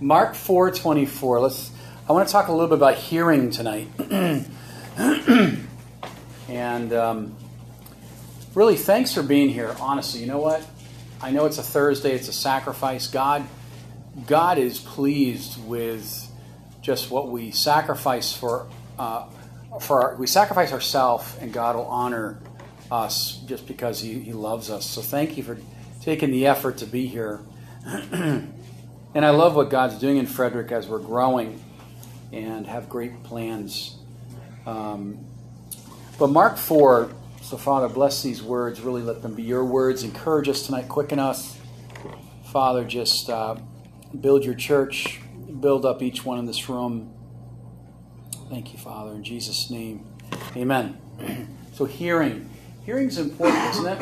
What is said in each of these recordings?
Mark 4:24. Let's I want to talk a little bit about hearing tonight. and um, really thanks for being here. Honestly, you know what? I know it's a Thursday, it's a sacrifice. God God is pleased with just what we sacrifice for uh, for our, we sacrifice ourselves and God will honor us just because he, he loves us. So thank you for taking the effort to be here. and I love what God's doing in Frederick as we're growing and have great plans. Um, but Mark 4, so Father, bless these words. Really let them be your words. Encourage us tonight. Quicken us. Father, just uh, build your church. Build up each one in this room. Thank you, Father. In Jesus' name, amen. so, hearing. Hearing's important, isn't it?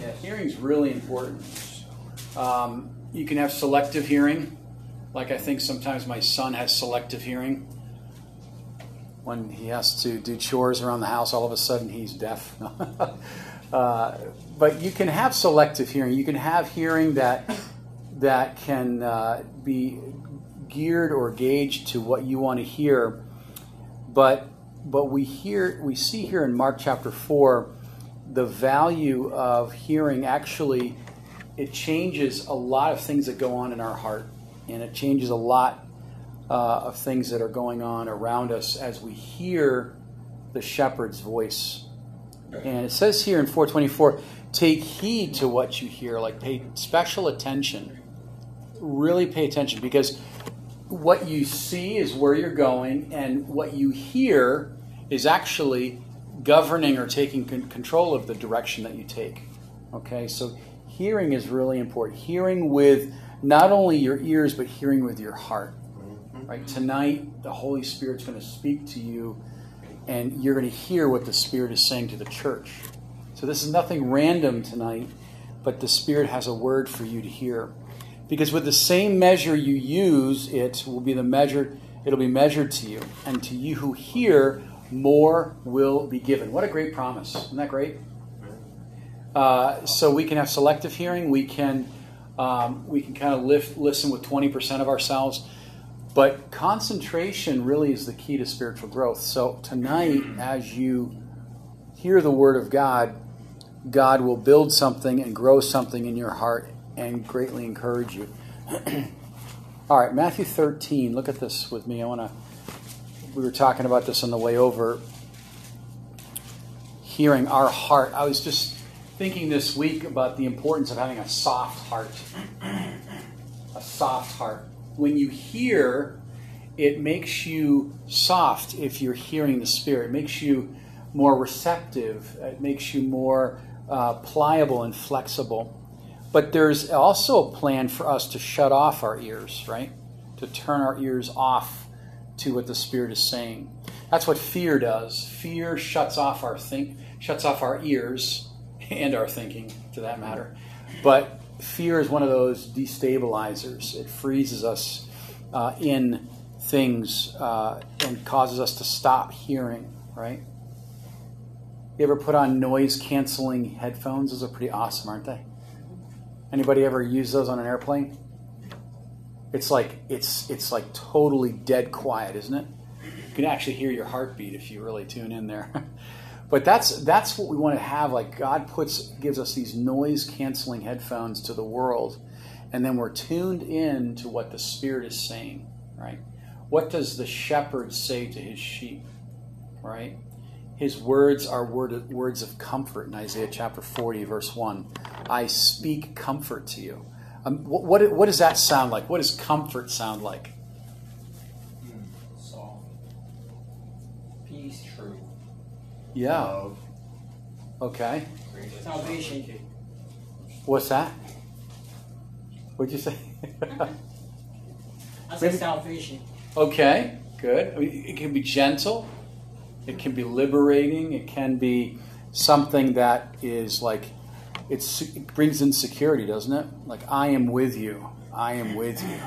Yeah, hearing's really important. Um, you can have selective hearing, like I think sometimes my son has selective hearing. When he has to do chores around the house, all of a sudden he's deaf. uh, but you can have selective hearing. You can have hearing that that can uh, be geared or gauged to what you want to hear. But but we hear we see here in Mark chapter four the value of hearing actually it changes a lot of things that go on in our heart and it changes a lot uh, of things that are going on around us as we hear the shepherd's voice and it says here in 424 take heed to what you hear like pay special attention really pay attention because what you see is where you're going and what you hear is actually governing or taking control of the direction that you take. Okay, so hearing is really important. Hearing with not only your ears, but hearing with your heart. Mm-hmm. Right? Tonight, the Holy Spirit's going to speak to you, and you're going to hear what the Spirit is saying to the church. So this is nothing random tonight, but the Spirit has a word for you to hear. Because with the same measure you use, it will be the measure. It'll be measured to you, and to you who hear more will be given. What a great promise. Isn't that great? Uh, so we can have selective hearing. We can um, we can kind of lift, listen with 20% of ourselves. But concentration really is the key to spiritual growth. So tonight, as you hear the word of God, God will build something and grow something in your heart and greatly encourage you. All right, Matthew 13. Look at this with me. I want to we were talking about this on the way over, hearing our heart. I was just thinking this week about the importance of having a soft heart. a soft heart. When you hear, it makes you soft if you're hearing the Spirit. It makes you more receptive. It makes you more uh, pliable and flexible. But there's also a plan for us to shut off our ears, right? To turn our ears off to what the Spirit is saying. That's what fear does. Fear shuts off our think, shuts off our ears and our thinking, to that matter. But fear is one of those destabilizers. It freezes us uh, in things uh, and causes us to stop hearing. Right? You ever put on noise canceling headphones? Those are pretty awesome, aren't they? Anybody ever use those on an airplane? It's like it's it's like totally dead quiet, isn't it? You can actually hear your heartbeat if you really tune in there. but that's that's what we want to have. Like God puts gives us these noise canceling headphones to the world, and then we're tuned in to what the Spirit is saying. Right? What does the shepherd say to his sheep? Right? His words are word, words of comfort in Isaiah chapter 40, verse 1. I speak comfort to you. Um, what, what, what, does that sound like? What does comfort sound like? Yeah. Love. Okay. Salvation. What's that? What'd you say? I said salvation. Okay, good. It can be gentle. It can be liberating. It can be something that is like it brings in security, doesn't it? Like I am with you. I am with you.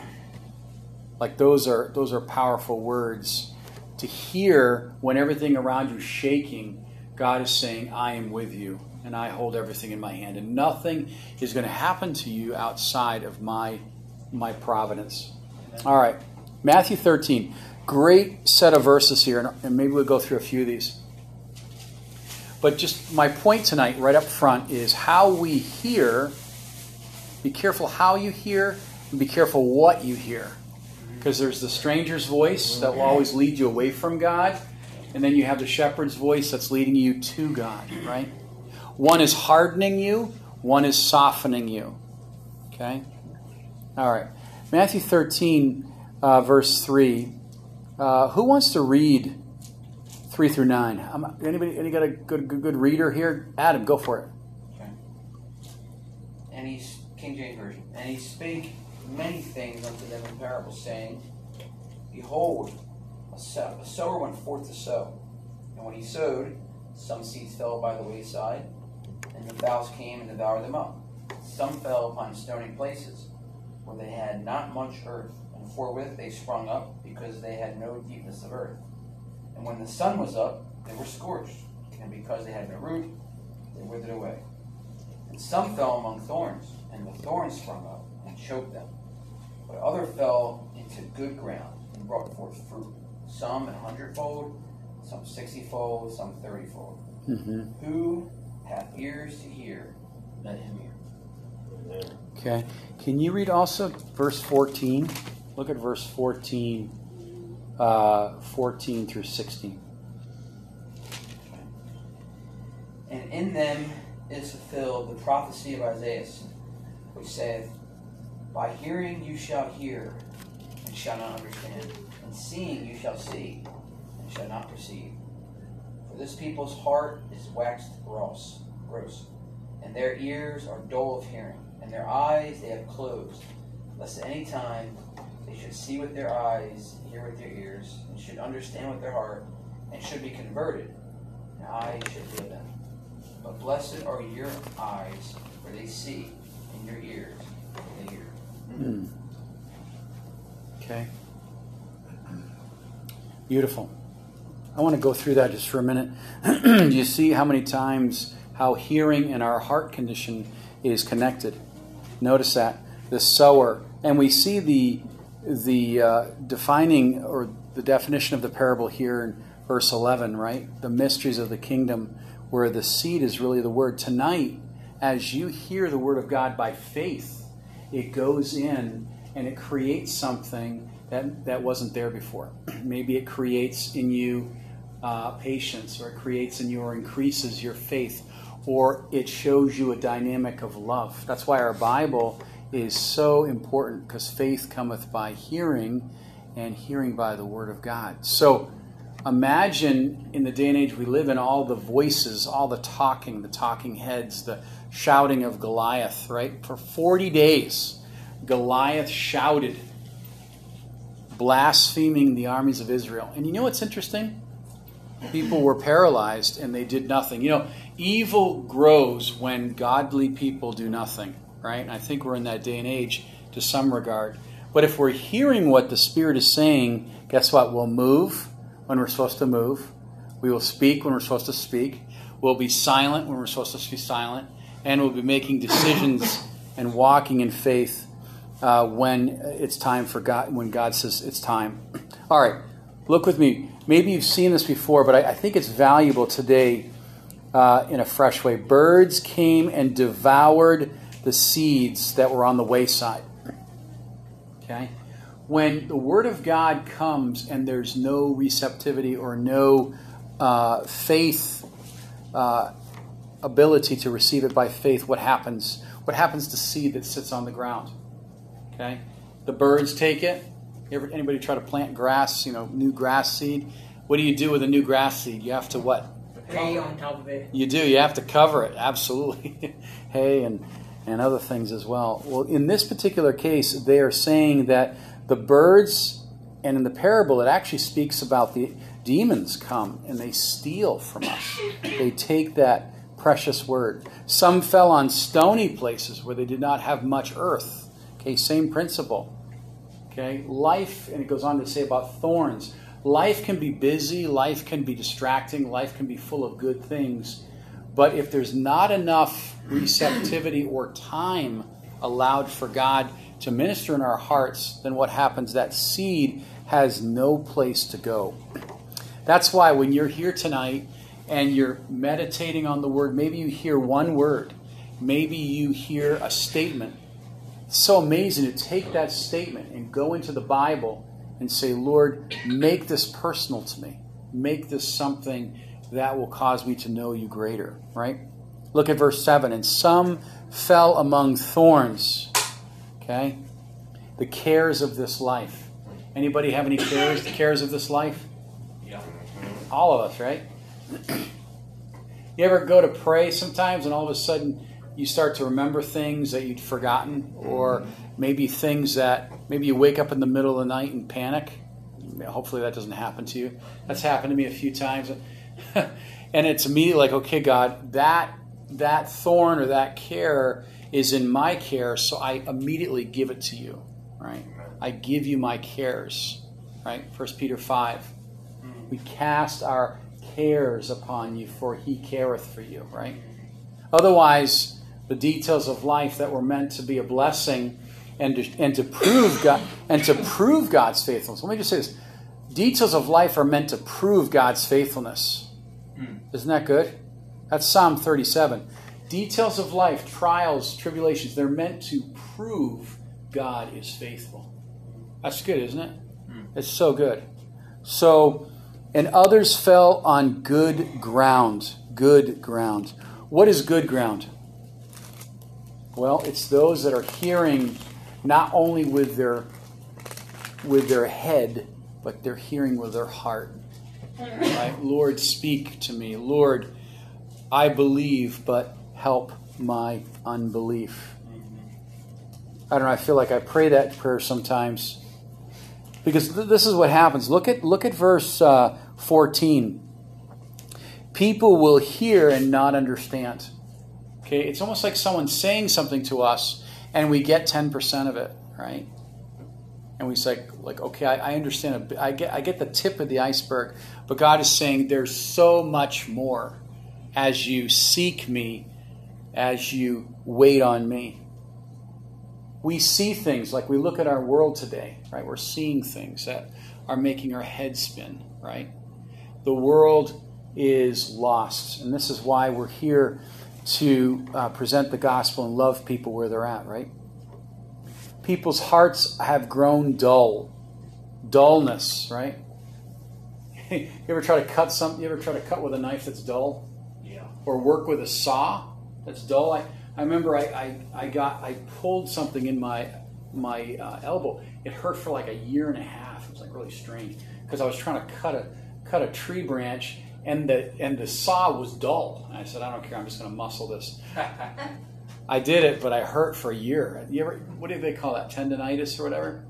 Like those are those are powerful words to hear when everything around you is shaking. God is saying, "I am with you, and I hold everything in my hand, and nothing is going to happen to you outside of my my providence." All right. Matthew 13. Great set of verses here, and- and maybe we'll go through a few of these. But just my point tonight, right up front, is how we hear. Be careful how you hear, and be careful what you hear. Because there's the stranger's voice that will always lead you away from God, and then you have the shepherd's voice that's leading you to God, right? One is hardening you, one is softening you. Okay? All right. Matthew 13, uh, verse 3. Uh, who wants to read 3 through 9? Um, anybody, any got a good, good, good reader here? Adam, go for it. Okay. And he, King James Version, and he spake many things unto them in parables, saying, Behold, a, sow, a sower went forth to sow. And when he sowed, some seeds fell by the wayside, and the fowls came and devoured them up. Some fell upon stony places, where they had not much earth, and forthwith they sprung up, because they had no deepness of earth. And when the sun was up, they were scorched, and because they had no root, they withered away. And some fell among thorns, and the thorns sprung up and choked them. But other fell into good ground and brought forth fruit, some an hundredfold, some sixtyfold, some thirtyfold. Mm-hmm. Who hath ears to hear, let him hear. Okay. Can you read also verse 14? Look at verse 14, uh, 14 through 16. And in them is fulfilled the prophecy of Isaiah, which saith, By hearing you shall hear, and shall not understand, and seeing you shall see, and shall not perceive. For this people's heart is waxed gross, gross, and their ears are dull of hearing, and their eyes they have closed, lest at any time they should see with their eyes, hear with their ears, and should understand with their heart, and should be converted, and I should heal them. But blessed are your eyes, for they see, and your ears, for they hear. Hmm. Okay. Beautiful. I want to go through that just for a minute. Do you see how many times how hearing and our heart condition is connected? Notice that the sower, and we see the the uh, defining or the definition of the parable here in verse 11, right? The mysteries of the kingdom, where the seed is really the word. Tonight, as you hear the word of God by faith, it goes in and it creates something that, that wasn't there before. Maybe it creates in you uh, patience, or it creates in you or increases your faith, or it shows you a dynamic of love. That's why our Bible is so important because faith cometh by hearing, and hearing by the Word of God. So imagine in the day and age we live in all the voices, all the talking, the talking heads, the shouting of Goliath, right? For 40 days, Goliath shouted, blaspheming the armies of Israel. And you know what's interesting? People were paralyzed and they did nothing. You know, evil grows when godly people do nothing, right? And I think we're in that day and age to some regard. But if we're hearing what the Spirit is saying, guess what? We'll move when we're supposed to move. We will speak when we're supposed to speak. We'll be silent when we're supposed to be silent. And we'll be making decisions and walking in faith uh, when it's time for God, when God says it's time. All right, look with me. Maybe you've seen this before, but I, I think it's valuable today uh, in a fresh way. Birds came and devoured the seeds that were on the wayside. Okay? When the Word of God comes and there's no receptivity or no uh, faith uh, ability to receive it by faith, what happens? What happens to seed that sits on the ground? Okay? The birds take it. Ever, anybody try to plant grass, you know, new grass seed? What do you do with a new grass seed? You have to what? Hay on top of it. You do. You have to cover it. Absolutely. Hay and, and other things as well. Well, in this particular case, they are saying that the birds, and in the parable, it actually speaks about the demons come and they steal from us. They take that precious word. Some fell on stony places where they did not have much earth. Okay, same principle. Okay, life, and it goes on to say about thorns. Life can be busy, life can be distracting, life can be full of good things. But if there's not enough receptivity or time allowed for God to minister in our hearts, then what happens? That seed has no place to go. That's why when you're here tonight and you're meditating on the word, maybe you hear one word, maybe you hear a statement. It's so amazing to take that statement and go into the Bible and say, Lord, make this personal to me. Make this something that will cause me to know you greater, right? Look at verse 7. And some fell among thorns. Okay? The cares of this life. Anybody have any cares? The cares of this life? Yeah. All of us, right? you ever go to pray sometimes and all of a sudden you start to remember things that you'd forgotten or maybe things that maybe you wake up in the middle of the night and panic hopefully that doesn't happen to you that's happened to me a few times and it's immediately like okay god that that thorn or that care is in my care so i immediately give it to you right i give you my cares right first peter 5 we cast our cares upon you for he careth for you right otherwise the details of life that were meant to be a blessing and to, and to prove God and to prove God's faithfulness. Let me just say this: details of life are meant to prove God's faithfulness. Hmm. Isn't that good? That's Psalm 37. Details of life, trials, tribulations, they're meant to prove God is faithful. That's good, isn't it? Hmm. It's so good. So, and others fell on good ground. Good ground. What is good ground? Well, it's those that are hearing not only with their with their head, but they're hearing with their heart. Right? Lord, speak to me. Lord, I believe, but help my unbelief. I don't know. I feel like I pray that prayer sometimes because th- this is what happens. Look at look at verse uh, fourteen. People will hear and not understand. Okay, it's almost like someone saying something to us and we get 10% of it, right? And we say, like, okay, I, I understand. I get, I get the tip of the iceberg, but God is saying there's so much more as you seek me, as you wait on me. We see things like we look at our world today, right? We're seeing things that are making our head spin, right? The world is lost, and this is why we're here to uh, present the gospel and love people where they're at, right? People's hearts have grown dull. Dullness, right? you ever try to cut something? You ever try to cut with a knife that's dull? Yeah. Or work with a saw that's dull? I, I remember I, I, I got I pulled something in my my uh, elbow. It hurt for like a year and a half. It was like really strange because I was trying to cut a cut a tree branch and the and the saw was dull. And I said, I don't care. I'm just going to muscle this. I did it, but I hurt for a year. You ever? What do they call that? Tendonitis or whatever?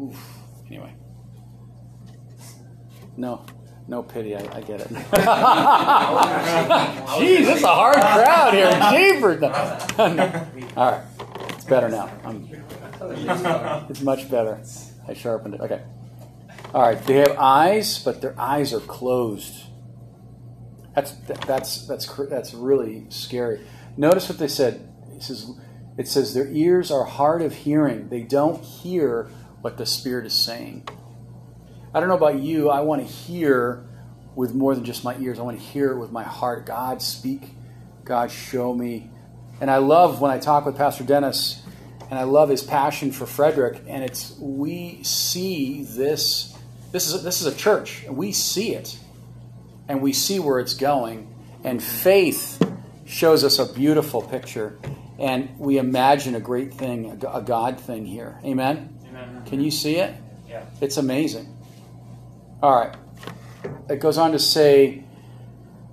Oof. Anyway, no, no pity. I, I get it. Jeez, this is a hard crowd here. Jeepers. All right, it's better now. I'm, it's much better. I sharpened it. Okay. All right. They have eyes, but their eyes are closed. That's that's that's that's really scary. Notice what they said. It says it says their ears are hard of hearing. They don't hear what the Spirit is saying. I don't know about you. I want to hear with more than just my ears. I want to hear it with my heart. God speak. God show me. And I love when I talk with Pastor Dennis, and I love his passion for Frederick. And it's we see this. This is a, this is a church, and we see it and we see where it's going. And faith shows us a beautiful picture. And we imagine a great thing, a God thing here. Amen? Amen. Can you see it? Yeah. It's amazing. All right. It goes on to say,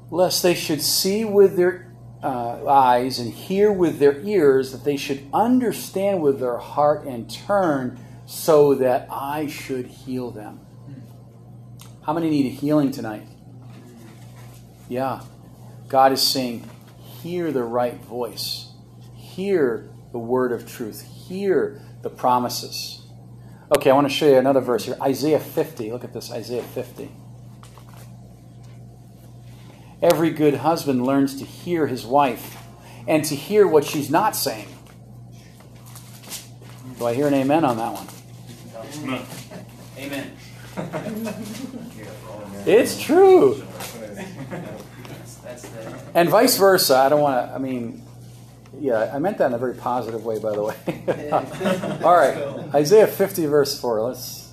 lest they should see with their uh, eyes and hear with their ears, that they should understand with their heart and turn so that I should heal them. How many need a healing tonight? Yeah. God is saying, hear the right voice, hear the word of truth, hear the promises. Okay, I want to show you another verse here Isaiah 50. Look at this Isaiah 50. Every good husband learns to hear his wife and to hear what she's not saying. Do I hear an amen on that one? Amen. It's true. And vice versa. I don't want to, I mean, yeah, I meant that in a very positive way, by the way. All right, Isaiah 50, verse 4. Let's.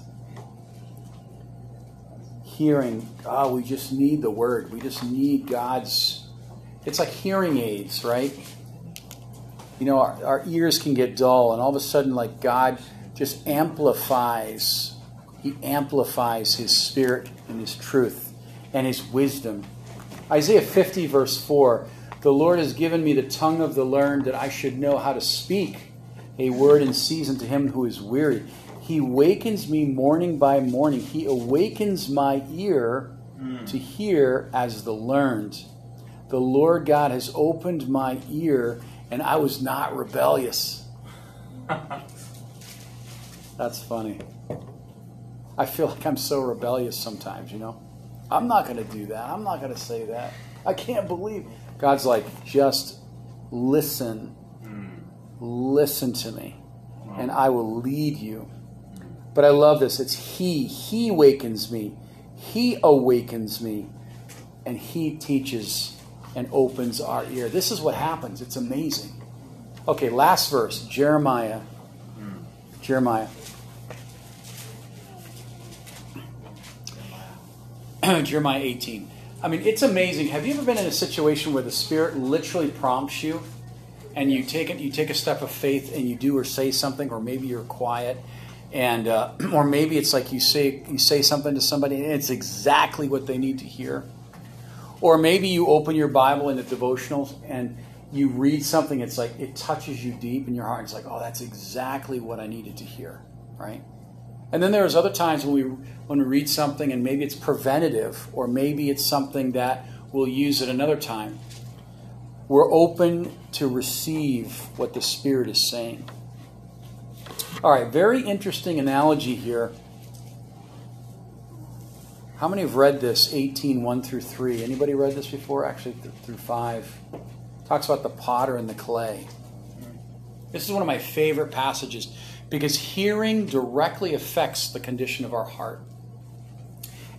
Hearing, oh, we just need the word. We just need God's. It's like hearing aids, right? You know, our, our ears can get dull, and all of a sudden, like God just amplifies. He amplifies His Spirit and His truth and His wisdom. Isaiah 50, verse 4 The Lord has given me the tongue of the learned that I should know how to speak a word in season to him who is weary. He wakens me morning by morning. He awakens my ear hmm. to hear as the learned. The Lord God has opened my ear, and I was not rebellious. That's funny. I feel like I'm so rebellious sometimes, you know? I'm not going to do that. I'm not going to say that. I can't believe. God's like, just listen. Listen to me, and I will lead you. But I love this. It's He. He wakens me. He awakens me. And He teaches and opens our ear. This is what happens. It's amazing. Okay, last verse Jeremiah. Jeremiah. Jeremiah 18. I mean, it's amazing. Have you ever been in a situation where the Spirit literally prompts you, and you take it, you take a step of faith, and you do or say something, or maybe you're quiet, and uh, or maybe it's like you say you say something to somebody, and it's exactly what they need to hear, or maybe you open your Bible in the devotionals and you read something. It's like it touches you deep in your heart. It's like, oh, that's exactly what I needed to hear, right? And then there's other times when we when we read something and maybe it's preventative or maybe it's something that we'll use at another time. We're open to receive what the Spirit is saying. All right, very interesting analogy here. How many have read this 18 1 through 3? Anybody read this before? Actually, th- through 5. Talks about the potter and the clay. This is one of my favorite passages because hearing directly affects the condition of our heart.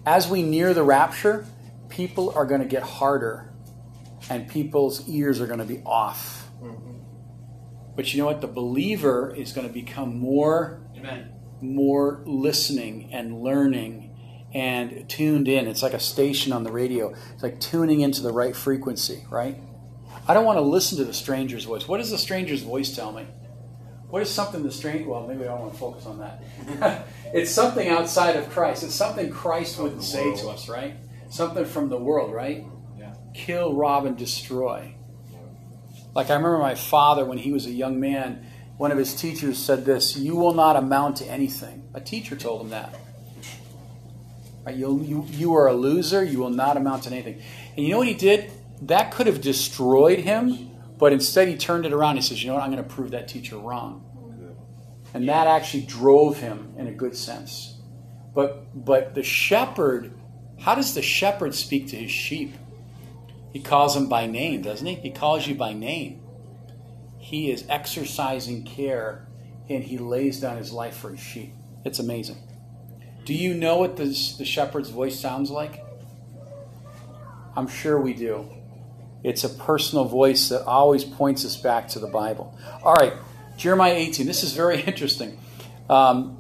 As we near the rapture, people are going to get harder and people's ears are going to be off. Mm-hmm. But you know what? The believer is going to become more, Amen. more listening and learning and tuned in. It's like a station on the radio. It's like tuning into the right frequency, right? I don't want to listen to the stranger's voice. What does the stranger's voice tell me? What is something the strange? Well, maybe I don't want to focus on that. it's something outside of Christ. It's something Christ wouldn't say to us, right? Something from the world, right? Yeah. Kill, rob, and destroy. Like I remember my father when he was a young man. One of his teachers said this: "You will not amount to anything." A teacher told him that. Right? You, you, you are a loser. You will not amount to anything. And you know what he did? That could have destroyed him, but instead he turned it around. He says, "You know what? I'm going to prove that teacher wrong." And that actually drove him in a good sense. But but the shepherd, how does the shepherd speak to his sheep? He calls them by name, doesn't he? He calls you by name. He is exercising care and he lays down his life for his sheep. It's amazing. Do you know what the, the shepherd's voice sounds like? I'm sure we do. It's a personal voice that always points us back to the Bible. All right, Jeremiah 18. This is very interesting. Um,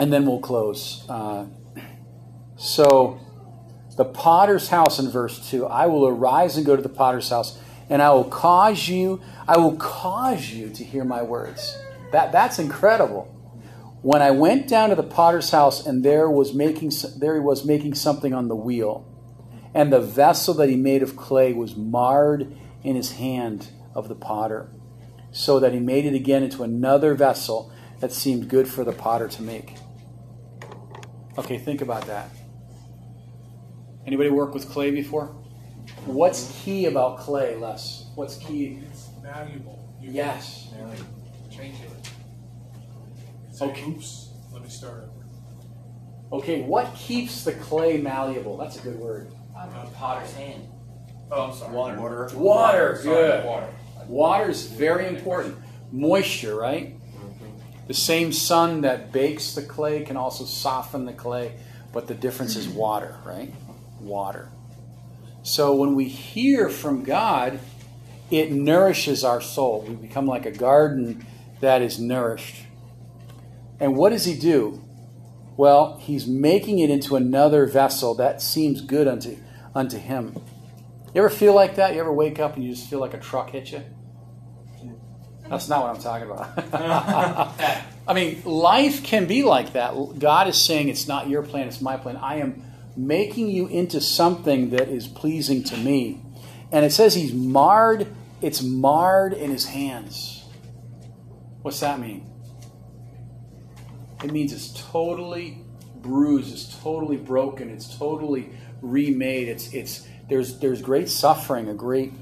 and then we'll close. Uh, so, the potter's house in verse 2 I will arise and go to the potter's house, and I will cause you, I will cause you to hear my words. That, that's incredible. When I went down to the potter's house, and there was making there he was making something on the wheel, and the vessel that he made of clay was marred in his hand of the potter, so that he made it again into another vessel that seemed good for the potter to make. Okay, think about that. Anybody work with clay before? What's key about clay, Les? What's key? It's malleable. You Yes. change it. Okay. oops, let me start over. Okay, what keeps the clay malleable? That's a good word. Potter's hand. Oh, I'm sorry. Water. Water. Water, Sorry, good. Water. Water is very important. Moisture, right? Mm-hmm. The same sun that bakes the clay can also soften the clay, but the difference is water, right? Water. So when we hear from God, it nourishes our soul. We become like a garden that is nourished. And what does he do? Well, he's making it into another vessel that seems good unto, unto him. You ever feel like that? You ever wake up and you just feel like a truck hit you? That's not what I'm talking about. I mean, life can be like that. God is saying it's not your plan, it's my plan. I am making you into something that is pleasing to me. And it says he's marred, it's marred in his hands. What's that mean? It means it's totally bruised, it's totally broken, it's totally remade. It's it's there's there's great suffering, a great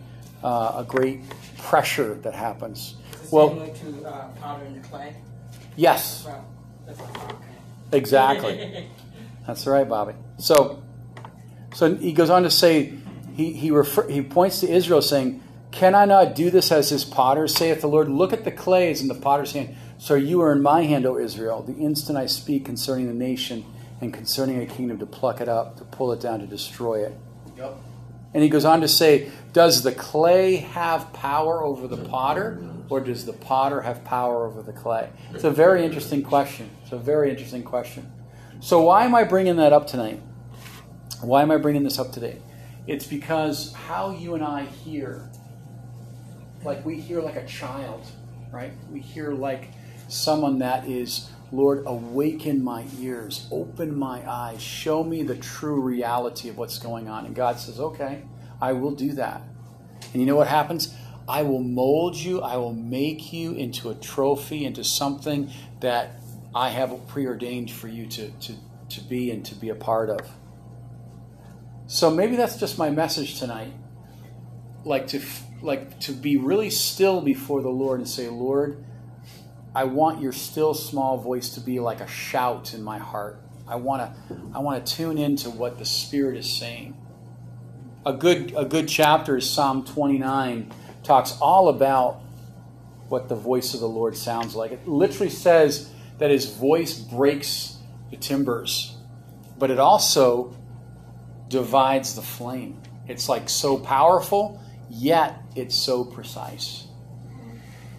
uh, a great pressure that happens. well, to uh, powder in the clay. Yes. Well, that's okay. Exactly. that's right, Bobby. So, so he goes on to say, he he refer, he points to Israel, saying, "Can I not do this as his potter?" Saith the Lord. Look at the clay is in the potter's hand. So you are in my hand, O Israel. The instant I speak concerning the nation and concerning a kingdom, to pluck it up, to pull it down, to destroy it. Yep. And he goes on to say, Does the clay have power over the potter, or does the potter have power over the clay? It's a very interesting question. It's a very interesting question. So, why am I bringing that up tonight? Why am I bringing this up today? It's because how you and I hear, like we hear like a child, right? We hear like someone that is Lord, awaken my ears, open my eyes, show me the true reality of what's going on. And God says, Okay, I will do that. And you know what happens? I will mold you, I will make you into a trophy, into something that I have preordained for you to, to, to be and to be a part of. So maybe that's just my message tonight. Like to like to be really still before the Lord and say, Lord, I want your still small voice to be like a shout in my heart. I want to I want to tune into what the Spirit is saying. A good a good chapter is Psalm 29 talks all about what the voice of the Lord sounds like. It literally says that his voice breaks the timbers, but it also divides the flame. It's like so powerful, yet it's so precise.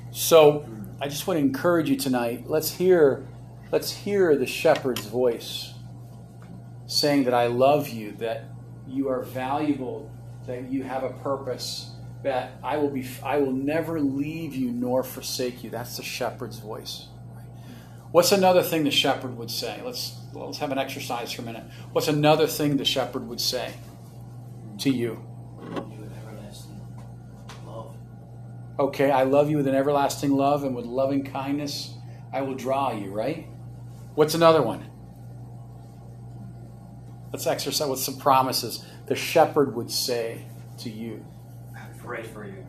So I just want to encourage you tonight. Let's hear, let's hear the shepherd's voice saying that I love you, that you are valuable, that you have a purpose, that I will be, I will never leave you nor forsake you. That's the shepherd's voice. What's another thing the shepherd would say? Let's let's have an exercise for a minute. What's another thing the shepherd would say to you? Okay, I love you with an everlasting love and with loving kindness I will draw you, right? What's another one? Let's exercise with some promises the shepherd would say to you. Pray for you.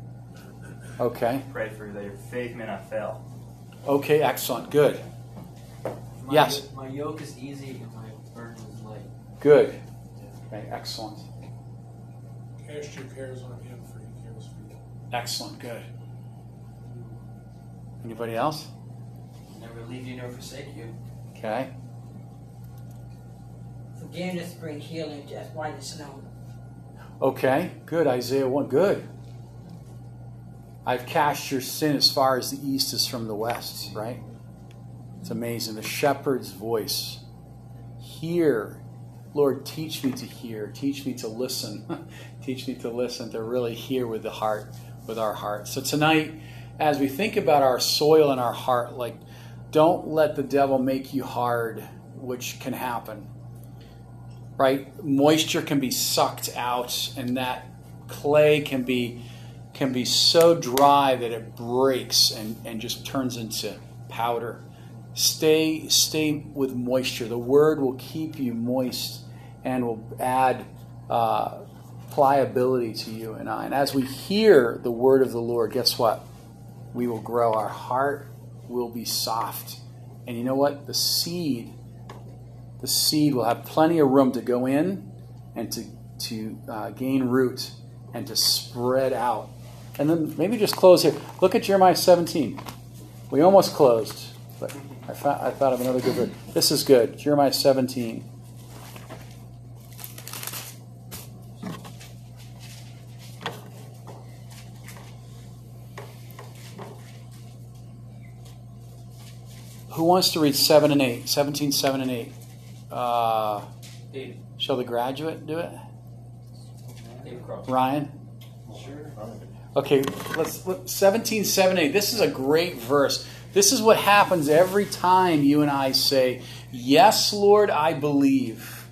Okay. Pray for you that your faith may not fail. Okay, excellent. Good. My Yes. My yoke is easy and my burden is light. Good. Okay, excellent. Cast your cares on him, for he cares for you. Excellent. Good. Anybody else? Never leave you nor forsake you. Okay. Forgiveness brings healing just white as snow. Okay. Good. Isaiah 1. Good. I've cast your sin as far as the east is from the west, right? It's amazing. The shepherd's voice. Hear. Lord, teach me to hear. Teach me to listen. teach me to listen, to really hear with the heart, with our heart. So tonight, as we think about our soil and our heart, like, don't let the devil make you hard, which can happen. Right? Moisture can be sucked out, and that clay can be can be so dry that it breaks and, and just turns into powder. Stay stay with moisture. The word will keep you moist and will add uh, pliability to you and I. And as we hear the word of the Lord, guess what? We will grow. Our heart will be soft. And you know what? The seed, the seed will have plenty of room to go in and to to uh, gain root and to spread out. And then maybe just close here. Look at Jeremiah 17. We almost closed. but I, thought I thought of another good verse. This is good. Jeremiah 17. Who wants to read 7 and 8? 17, 7 and 8. Uh, Dave, shall the graduate do it? Dave Cross. Ryan? Sure. Okay, let's let, 17, 7, 8. This is a great verse. This is what happens every time you and I say, Yes, Lord, I believe.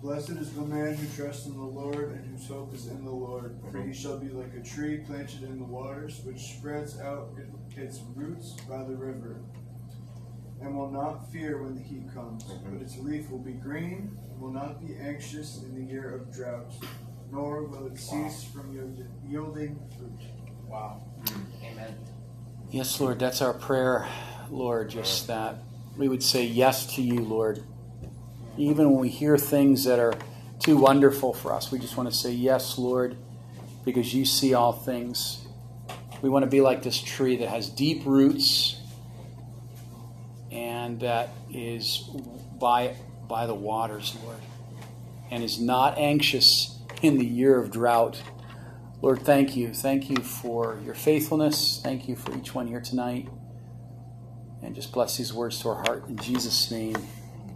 Blessed is the man who trusts in the Lord and whose hope is in the Lord. For he shall be like a tree planted in the waters, which spreads out its roots by the river, and will not fear when the heat comes. Mm-hmm. But its leaf will be green, and will not be anxious in the year of drought, nor will it cease from yielding fruit. Wow. Amen. Yes, Lord, that's our prayer, Lord, just that we would say yes to you, Lord. Even when we hear things that are too wonderful for us, we just want to say yes, Lord, because you see all things. We want to be like this tree that has deep roots and that is by, by the waters, Lord, and is not anxious in the year of drought. Lord, thank you. Thank you for your faithfulness. Thank you for each one here tonight. And just bless these words to our heart. In Jesus' name,